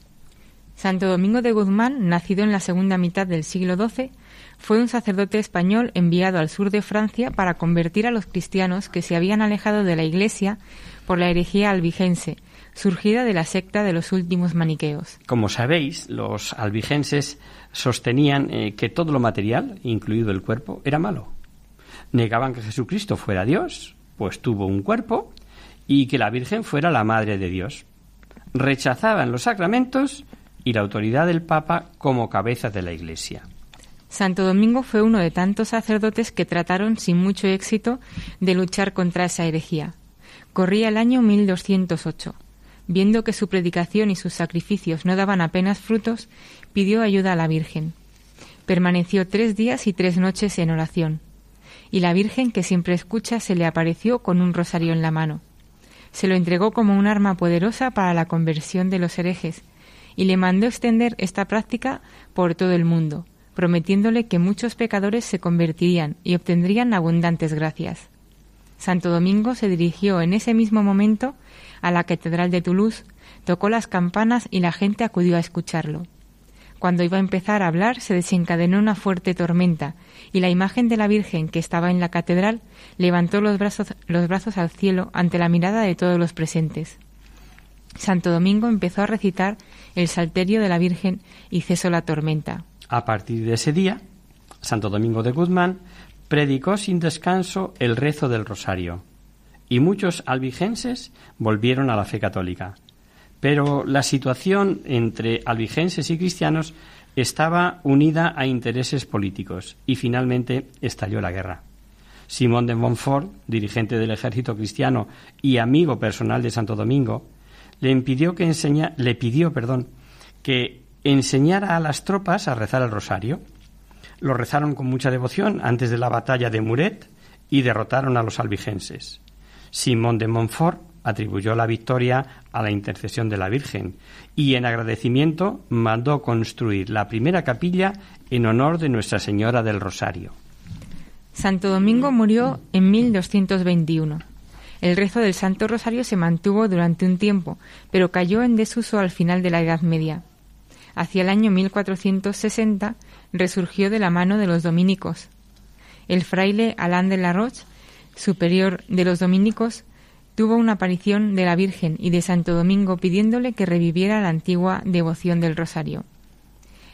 Santo Domingo de Guzmán, nacido en la segunda mitad del siglo XII, fue un sacerdote español enviado al sur de Francia para convertir a los cristianos que se habían alejado de la Iglesia por la herejía albigense, surgida de la secta de los últimos maniqueos. Como sabéis, los albigenses sostenían eh, que todo lo material, incluido el cuerpo, era malo. Negaban que Jesucristo fuera Dios, pues tuvo un cuerpo, y que la Virgen fuera la Madre de Dios. Rechazaban los sacramentos y la autoridad del Papa como cabeza de la Iglesia. Santo Domingo fue uno de tantos sacerdotes que trataron sin mucho éxito de luchar contra esa herejía. Corría el año 1208 viendo que su predicación y sus sacrificios no daban apenas frutos, pidió ayuda a la Virgen. Permaneció tres días y tres noches en oración, y la Virgen, que siempre escucha, se le apareció con un rosario en la mano. Se lo entregó como un arma poderosa para la conversión de los herejes, y le mandó extender esta práctica por todo el mundo, prometiéndole que muchos pecadores se convertirían y obtendrían abundantes gracias. Santo Domingo se dirigió en ese mismo momento a la Catedral de Toulouse, tocó las campanas y la gente acudió a escucharlo. Cuando iba a empezar a hablar se desencadenó una fuerte tormenta y la imagen de la Virgen que estaba en la catedral levantó los brazos, los brazos al cielo ante la mirada de todos los presentes. Santo Domingo empezó a recitar el Salterio de la Virgen y cesó la tormenta. A partir de ese día, Santo Domingo de Guzmán predicó sin descanso el rezo del rosario y muchos albigenses volvieron a la fe católica. Pero la situación entre albigenses y cristianos estaba unida a intereses políticos y finalmente estalló la guerra. Simón de Montfort, dirigente del ejército cristiano y amigo personal de Santo Domingo, le, impidió que le pidió que enseñara a las tropas a rezar el rosario. Lo rezaron con mucha devoción antes de la batalla de Muret y derrotaron a los albigenses. Simón de Montfort atribuyó la victoria a la intercesión de la Virgen y en agradecimiento mandó construir la primera capilla en honor de Nuestra Señora del Rosario. Santo Domingo murió en 1221. El rezo del Santo Rosario se mantuvo durante un tiempo, pero cayó en desuso al final de la Edad Media. Hacia el año 1460 resurgió de la mano de los dominicos. El fraile Alain de la Roche superior de los dominicos, tuvo una aparición de la Virgen y de Santo Domingo pidiéndole que reviviera la antigua devoción del rosario.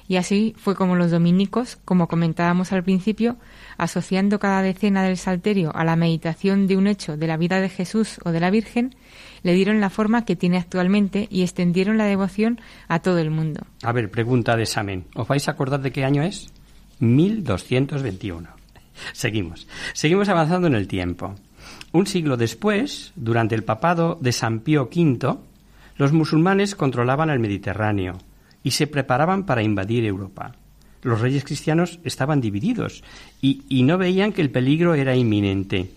Y así fue como los dominicos, como comentábamos al principio, asociando cada decena del Salterio a la meditación de un hecho de la vida de Jesús o de la Virgen, le dieron la forma que tiene actualmente y extendieron la devoción a todo el mundo. A ver, pregunta de examen. ¿Os vais a acordar de qué año es? 1221. Seguimos. Seguimos avanzando en el tiempo. Un siglo después, durante el papado de San Pío V, los musulmanes controlaban el Mediterráneo y se preparaban para invadir Europa. Los reyes cristianos estaban divididos y, y no veían que el peligro era inminente.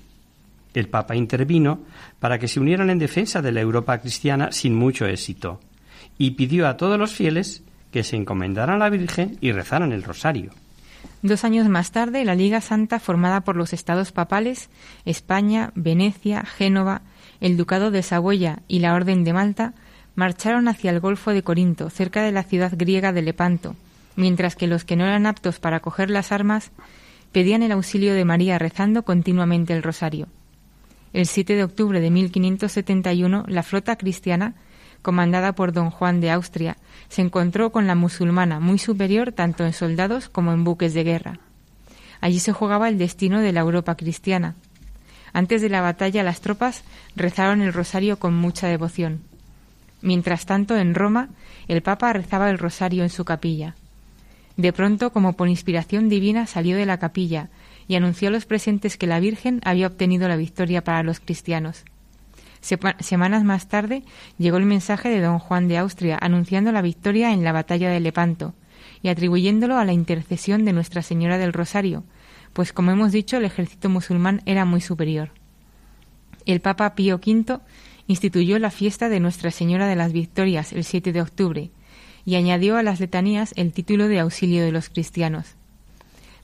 El Papa intervino para que se unieran en defensa de la Europa cristiana sin mucho éxito y pidió a todos los fieles que se encomendaran a la Virgen y rezaran el rosario. Dos años más tarde, la Liga Santa, formada por los estados papales, España, Venecia, Génova, el Ducado de Saboya y la Orden de Malta, marcharon hacia el Golfo de Corinto, cerca de la ciudad griega de Lepanto, mientras que los que no eran aptos para coger las armas pedían el auxilio de María rezando continuamente el rosario. El 7 de octubre de 1571, la flota cristiana, comandada por don Juan de Austria, se encontró con la musulmana, muy superior tanto en soldados como en buques de guerra. Allí se jugaba el destino de la Europa cristiana. Antes de la batalla las tropas rezaron el rosario con mucha devoción. Mientras tanto, en Roma, el Papa rezaba el rosario en su capilla. De pronto, como por inspiración divina, salió de la capilla y anunció a los presentes que la Virgen había obtenido la victoria para los cristianos. Semanas más tarde llegó el mensaje de don Juan de Austria anunciando la victoria en la batalla de Lepanto y atribuyéndolo a la intercesión de Nuestra Señora del Rosario, pues como hemos dicho el ejército musulmán era muy superior. El Papa Pío V instituyó la fiesta de Nuestra Señora de las Victorias el 7 de octubre y añadió a las letanías el título de auxilio de los cristianos.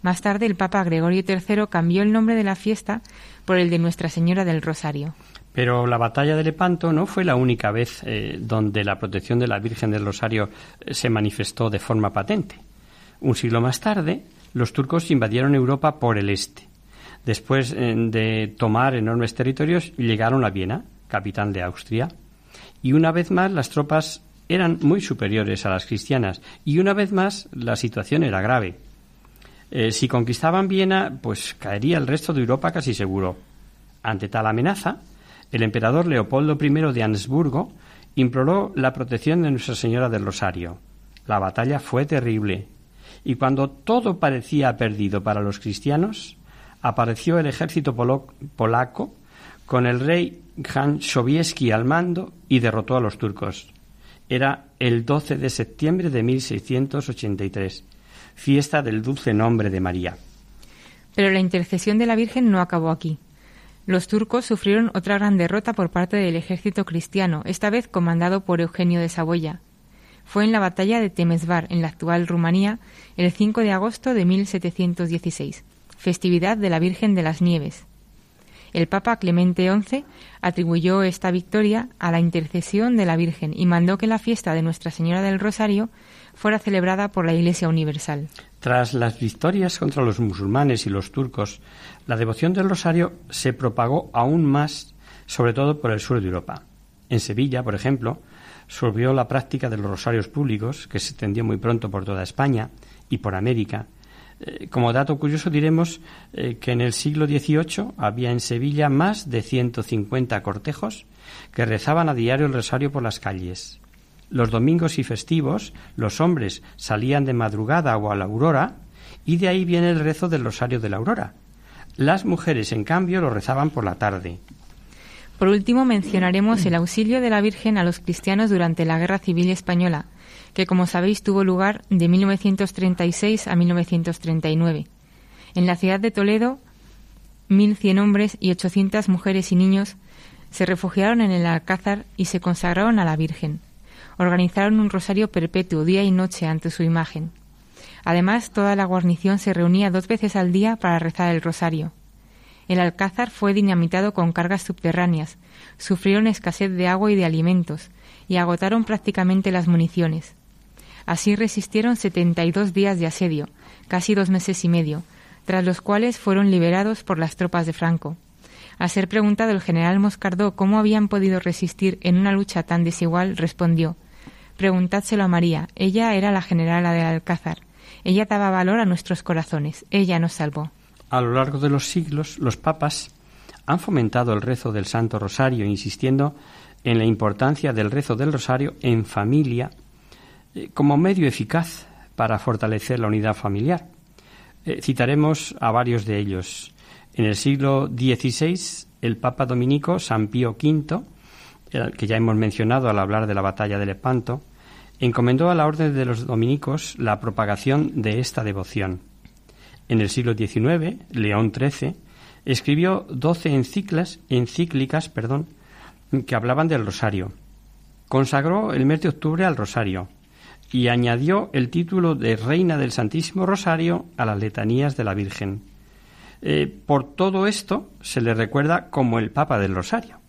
Más tarde el Papa Gregorio III cambió el nombre de la fiesta por el de Nuestra Señora del Rosario. Pero la batalla de Lepanto no fue la única vez eh, donde la protección de la Virgen del Rosario eh, se manifestó de forma patente. Un siglo más tarde, los turcos invadieron Europa por el este. Después eh, de tomar enormes territorios, llegaron a Viena, capital de Austria. Y una vez más las tropas eran muy superiores a las cristianas y una vez más la situación era grave. si conquistaban Viena, pues caería el resto de Europa casi seguro. Ante tal amenaza, el emperador Leopoldo I de Ansburgo imploró la protección de Nuestra Señora del Rosario. La batalla fue terrible, y cuando todo parecía perdido para los cristianos, apareció el ejército polaco con el rey Jan Sobieski al mando y derrotó a los turcos. Era el 12 de septiembre de 1683, fiesta del dulce nombre de María. Pero la intercesión de la Virgen no acabó aquí. Los turcos sufrieron otra gran derrota por parte del ejército cristiano, esta vez comandado por Eugenio de Saboya. Fue en la batalla de Temesvar, en la actual Rumanía, el 5 de agosto de 1716, festividad de la Virgen de las Nieves. El Papa Clemente XI atribuyó esta victoria a la intercesión de la Virgen y mandó que la fiesta de Nuestra Señora del Rosario fuera celebrada por la Iglesia Universal. Tras las victorias contra los musulmanes y los turcos, la devoción del rosario se propagó aún más, sobre todo por el sur de Europa. En Sevilla, por ejemplo, surgió la práctica de los rosarios públicos, que se extendió muy pronto por toda España y por América. Eh, como dato curioso diremos eh, que en el siglo XVIII había en Sevilla más de 150 cortejos que rezaban a diario el rosario por las calles. Los domingos y festivos los hombres salían de madrugada o a la aurora y de ahí viene el rezo del rosario de la aurora. Las mujeres, en cambio, lo rezaban por la tarde. Por último, mencionaremos el auxilio de la Virgen a los cristianos durante la Guerra Civil Española, que, como sabéis, tuvo lugar de 1936 a 1939. En la ciudad de Toledo, 1.100 hombres y 800 mujeres y niños se refugiaron en el Alcázar y se consagraron a la Virgen organizaron un rosario perpetuo día y noche ante su imagen. Además, toda la guarnición se reunía dos veces al día para rezar el rosario. El alcázar fue dinamitado con cargas subterráneas, sufrieron escasez de agua y de alimentos, y agotaron prácticamente las municiones. Así resistieron 72 días de asedio, casi dos meses y medio, tras los cuales fueron liberados por las tropas de Franco. A ser preguntado el general Moscardó cómo habían podido resistir en una lucha tan desigual, respondió Preguntádselo a María. Ella era la generala del Alcázar. Ella daba valor a nuestros corazones. Ella nos salvó. A lo largo de los siglos, los papas han fomentado el rezo del Santo Rosario, insistiendo en la importancia del rezo del Rosario en familia eh, como medio eficaz para fortalecer la unidad familiar. Eh, citaremos a varios de ellos. En el siglo XVI, el Papa Dominico San Pío V que ya hemos mencionado al hablar de la batalla de Lepanto, encomendó a la orden de los dominicos la propagación de esta devoción. En el siglo XIX, León XIII escribió doce encíclicas, encíclicas perdón, que hablaban del rosario. Consagró el mes de octubre al rosario. y añadió el título de Reina del Santísimo Rosario a las letanías de la Virgen. Eh, por todo esto se le recuerda como el Papa del Rosario.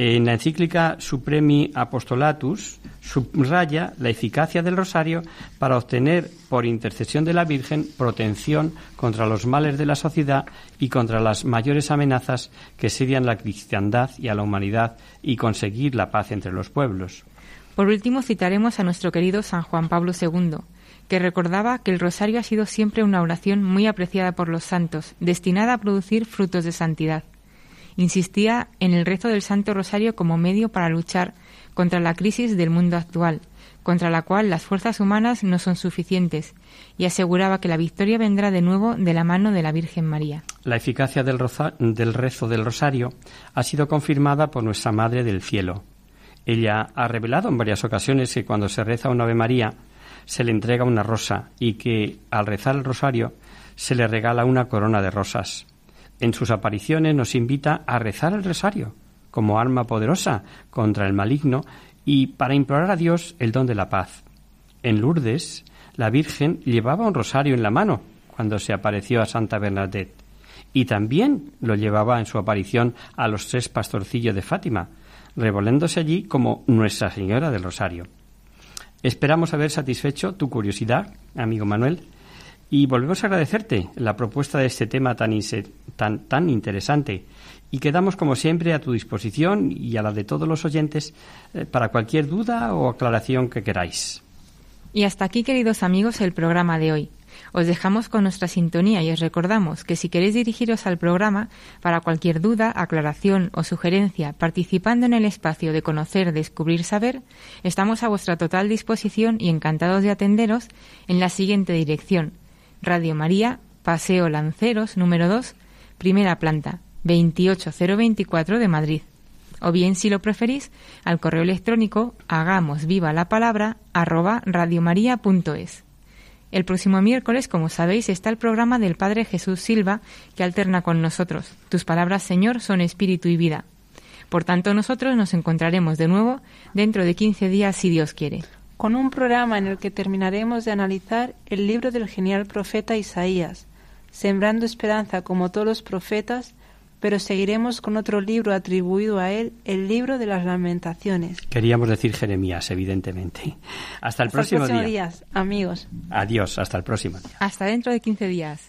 En la encíclica Supremi Apostolatus subraya la eficacia del rosario para obtener, por intercesión de la Virgen, protección contra los males de la sociedad y contra las mayores amenazas que sedian la cristiandad y a la humanidad y conseguir la paz entre los pueblos. Por último, citaremos a nuestro querido San Juan Pablo II, que recordaba que el rosario ha sido siempre una oración muy apreciada por los santos, destinada a producir frutos de santidad insistía en el rezo del Santo Rosario como medio para luchar contra la crisis del mundo actual, contra la cual las fuerzas humanas no son suficientes, y aseguraba que la victoria vendrá de nuevo de la mano de la Virgen María. La eficacia del, del rezo del Rosario ha sido confirmada por nuestra Madre del Cielo. Ella ha revelado en varias ocasiones que cuando se reza un Ave María se le entrega una rosa y que al rezar el Rosario se le regala una corona de rosas. En sus apariciones nos invita a rezar el rosario como arma poderosa contra el maligno y para implorar a Dios el don de la paz. En Lourdes, la Virgen llevaba un rosario en la mano cuando se apareció a Santa Bernadette y también lo llevaba en su aparición a los tres pastorcillos de Fátima, revoléndose allí como Nuestra Señora del Rosario. Esperamos haber satisfecho tu curiosidad, amigo Manuel, y volvemos a agradecerte la propuesta de este tema tan, tan, tan interesante y quedamos como siempre a tu disposición y a la de todos los oyentes eh, para cualquier duda o aclaración que queráis. Y hasta aquí, queridos amigos, el programa de hoy. Os dejamos con nuestra sintonía y os recordamos que si queréis dirigiros al programa para cualquier duda, aclaración o sugerencia participando en el espacio de conocer, descubrir, saber, estamos a vuestra total disposición y encantados de atenderos en la siguiente dirección Radio María, Paseo Lanceros, número 2, primera planta, 28024 de Madrid. O bien, si lo preferís, al correo electrónico hagamos viva la palabra arroba radiomaria.es. El próximo miércoles, como sabéis, está el programa del Padre Jesús Silva que alterna con nosotros. Tus palabras, Señor, son espíritu y vida. Por tanto, nosotros nos encontraremos de nuevo dentro de 15 días, si Dios quiere con un programa en el que terminaremos de analizar el libro del genial profeta Isaías, sembrando esperanza como todos los profetas, pero seguiremos con otro libro atribuido a él, el libro de las lamentaciones. Queríamos decir Jeremías, evidentemente. Hasta el próximo, próximo día. amigos. Adiós, hasta el próximo día. Hasta dentro de 15 días.